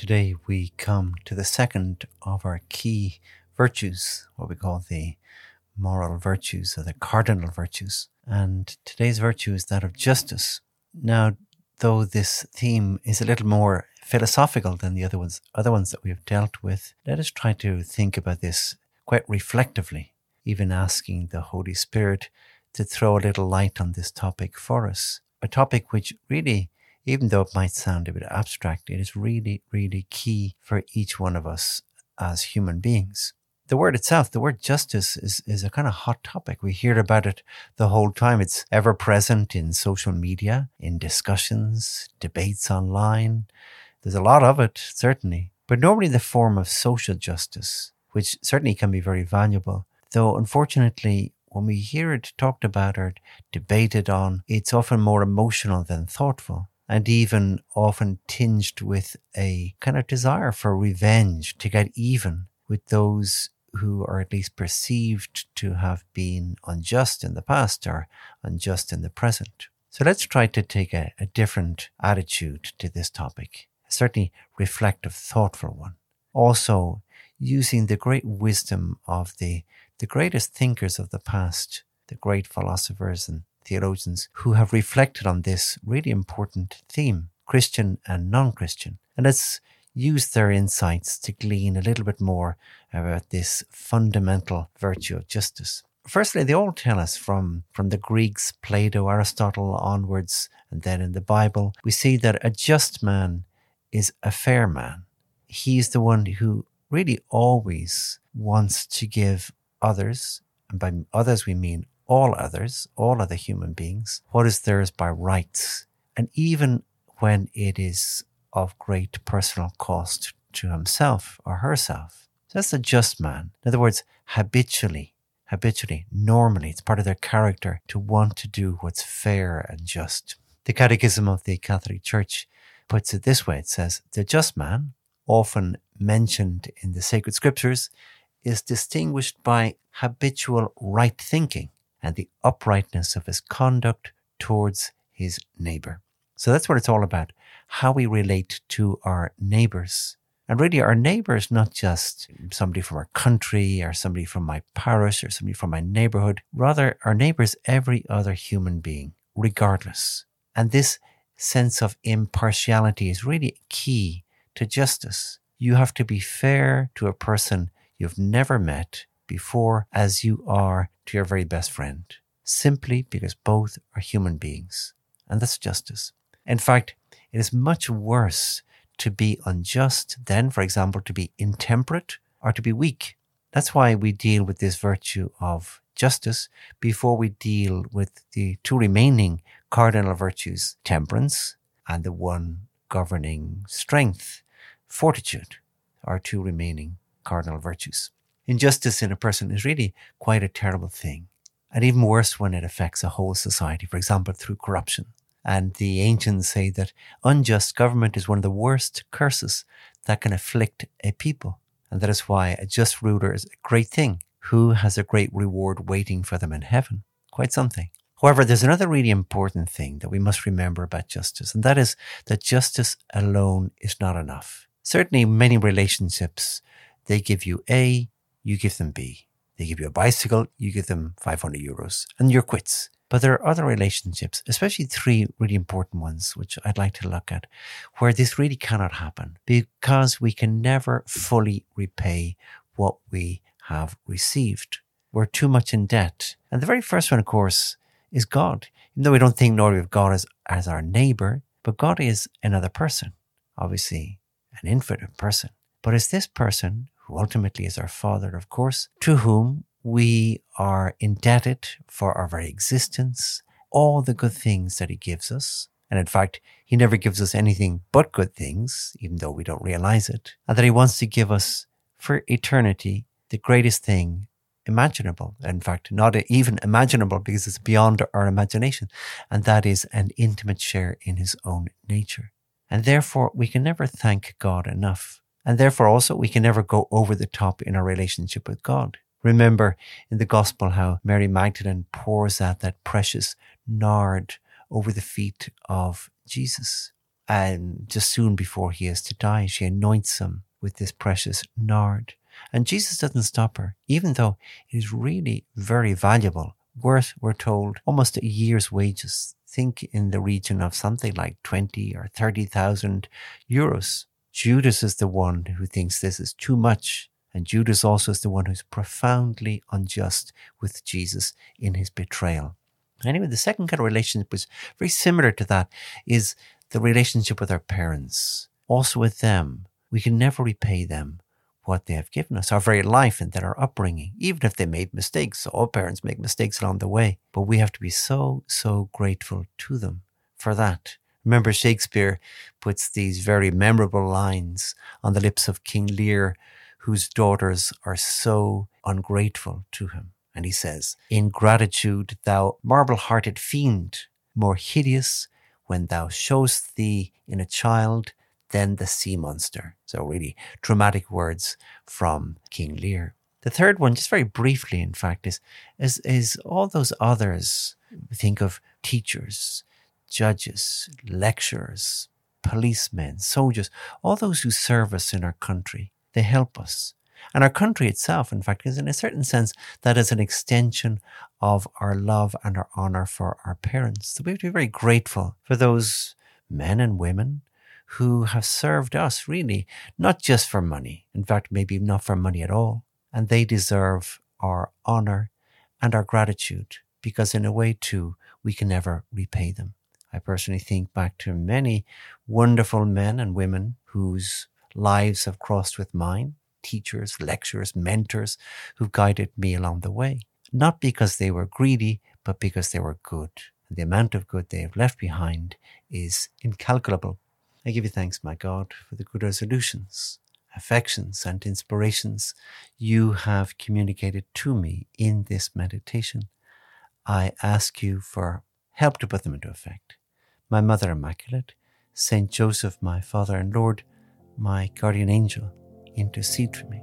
Today we come to the second of our key virtues, what we call the moral virtues or the cardinal virtues. And today's virtue is that of justice. Now, though this theme is a little more philosophical than the other ones, other ones that we have dealt with, let us try to think about this quite reflectively, even asking the Holy Spirit to throw a little light on this topic for us. A topic which really even though it might sound a bit abstract, it is really, really key for each one of us as human beings. The word itself, the word justice, is, is a kind of hot topic. We hear about it the whole time. It's ever present in social media, in discussions, debates online. There's a lot of it, certainly, but normally the form of social justice, which certainly can be very valuable. Though, unfortunately, when we hear it talked about or debated on, it's often more emotional than thoughtful and even often tinged with a kind of desire for revenge to get even with those who are at least perceived to have been unjust in the past or unjust in the present. So let's try to take a, a different attitude to this topic, a certainly reflective, thoughtful one. Also, using the great wisdom of the, the greatest thinkers of the past, the great philosophers and theologians who have reflected on this really important theme, Christian and non Christian. And let's use their insights to glean a little bit more about this fundamental virtue of justice. Firstly, they all tell us from, from the Greeks, Plato, Aristotle onwards, and then in the Bible, we see that a just man is a fair man. He's the one who really always wants to give others, and by others we mean all others, all other human beings, what is theirs by rights. And even when it is of great personal cost to himself or herself. So that's a just man. In other words, habitually, habitually, normally, it's part of their character to want to do what's fair and just. The Catechism of the Catholic Church puts it this way it says, The just man, often mentioned in the sacred scriptures, is distinguished by habitual right thinking and the uprightness of his conduct towards his neighbor. So that's what it's all about how we relate to our neighbors. And really, our neighbor is not just somebody from our country or somebody from my parish or somebody from my neighborhood. Rather, our neighbor is every other human being, regardless. And this sense of impartiality is really key to justice. You have to be fair to a person you've never met before as you are to your very best friend, simply because both are human beings. And that's justice. In fact, it is much worse to be unjust than, for example, to be intemperate or to be weak. That's why we deal with this virtue of justice before we deal with the two remaining cardinal virtues, temperance and the one governing strength, fortitude, are two remaining cardinal virtues. Injustice in a person is really quite a terrible thing. And even worse when it affects a whole society, for example, through corruption. And the ancients say that unjust government is one of the worst curses that can afflict a people. And that is why a just ruler is a great thing, who has a great reward waiting for them in heaven. Quite something. However, there's another really important thing that we must remember about justice, and that is that justice alone is not enough. Certainly, many relationships, they give you A, you give them B. They give you a bicycle, you give them 500 euros, and you're quits. But there are other relationships, especially three really important ones, which I'd like to look at, where this really cannot happen because we can never fully repay what we have received. We're too much in debt. And the very first one, of course, is God. Even though we don't think normally of God as, as our neighbor, but God is another person, obviously an infinite person. But is this person who ultimately is our Father, of course, to whom we are indebted for our very existence, all the good things that He gives us. And in fact, He never gives us anything but good things, even though we don't realize it. And that He wants to give us for eternity the greatest thing imaginable. In fact, not even imaginable because it's beyond our imagination. And that is an intimate share in His own nature. And therefore, we can never thank God enough and therefore, also, we can never go over the top in our relationship with God. Remember in the gospel how Mary Magdalene pours out that precious nard over the feet of Jesus. And just soon before he is to die, she anoints him with this precious nard. And Jesus doesn't stop her, even though it is really very valuable, worth, we're told, almost a year's wages. Think in the region of something like 20 or 30,000 euros. Judas is the one who thinks this is too much. And Judas also is the one who's profoundly unjust with Jesus in his betrayal. Anyway, the second kind of relationship was very similar to that is the relationship with our parents. Also with them, we can never repay them what they have given us, our very life and then our upbringing, even if they made mistakes. All parents make mistakes along the way, but we have to be so, so grateful to them for that. Remember, Shakespeare puts these very memorable lines on the lips of King Lear, whose daughters are so ungrateful to him. And he says, Ingratitude, thou marble hearted fiend, more hideous when thou showest thee in a child than the sea monster. So, really dramatic words from King Lear. The third one, just very briefly, in fact, is, is, is all those others. Think of teachers, judges, lecturers, policemen, soldiers, all those who serve us in our country. They help us. And our country itself, in fact, is in a certain sense that is an extension of our love and our honor for our parents. So we have to be very grateful for those men and women who have served us really, not just for money, in fact, maybe not for money at all. And they deserve our honor and our gratitude because, in a way, too, we can never repay them. I personally think back to many wonderful men and women whose lives have crossed with mine teachers, lecturers, mentors who guided me along the way. Not because they were greedy, but because they were good. The amount of good they have left behind is incalculable. I give you thanks, my God, for the good resolutions, affections, and inspirations you have communicated to me in this meditation. I ask you for help to put them into effect. My Mother Immaculate, Saint Joseph, my Father and Lord, my guardian angel, intercede for me.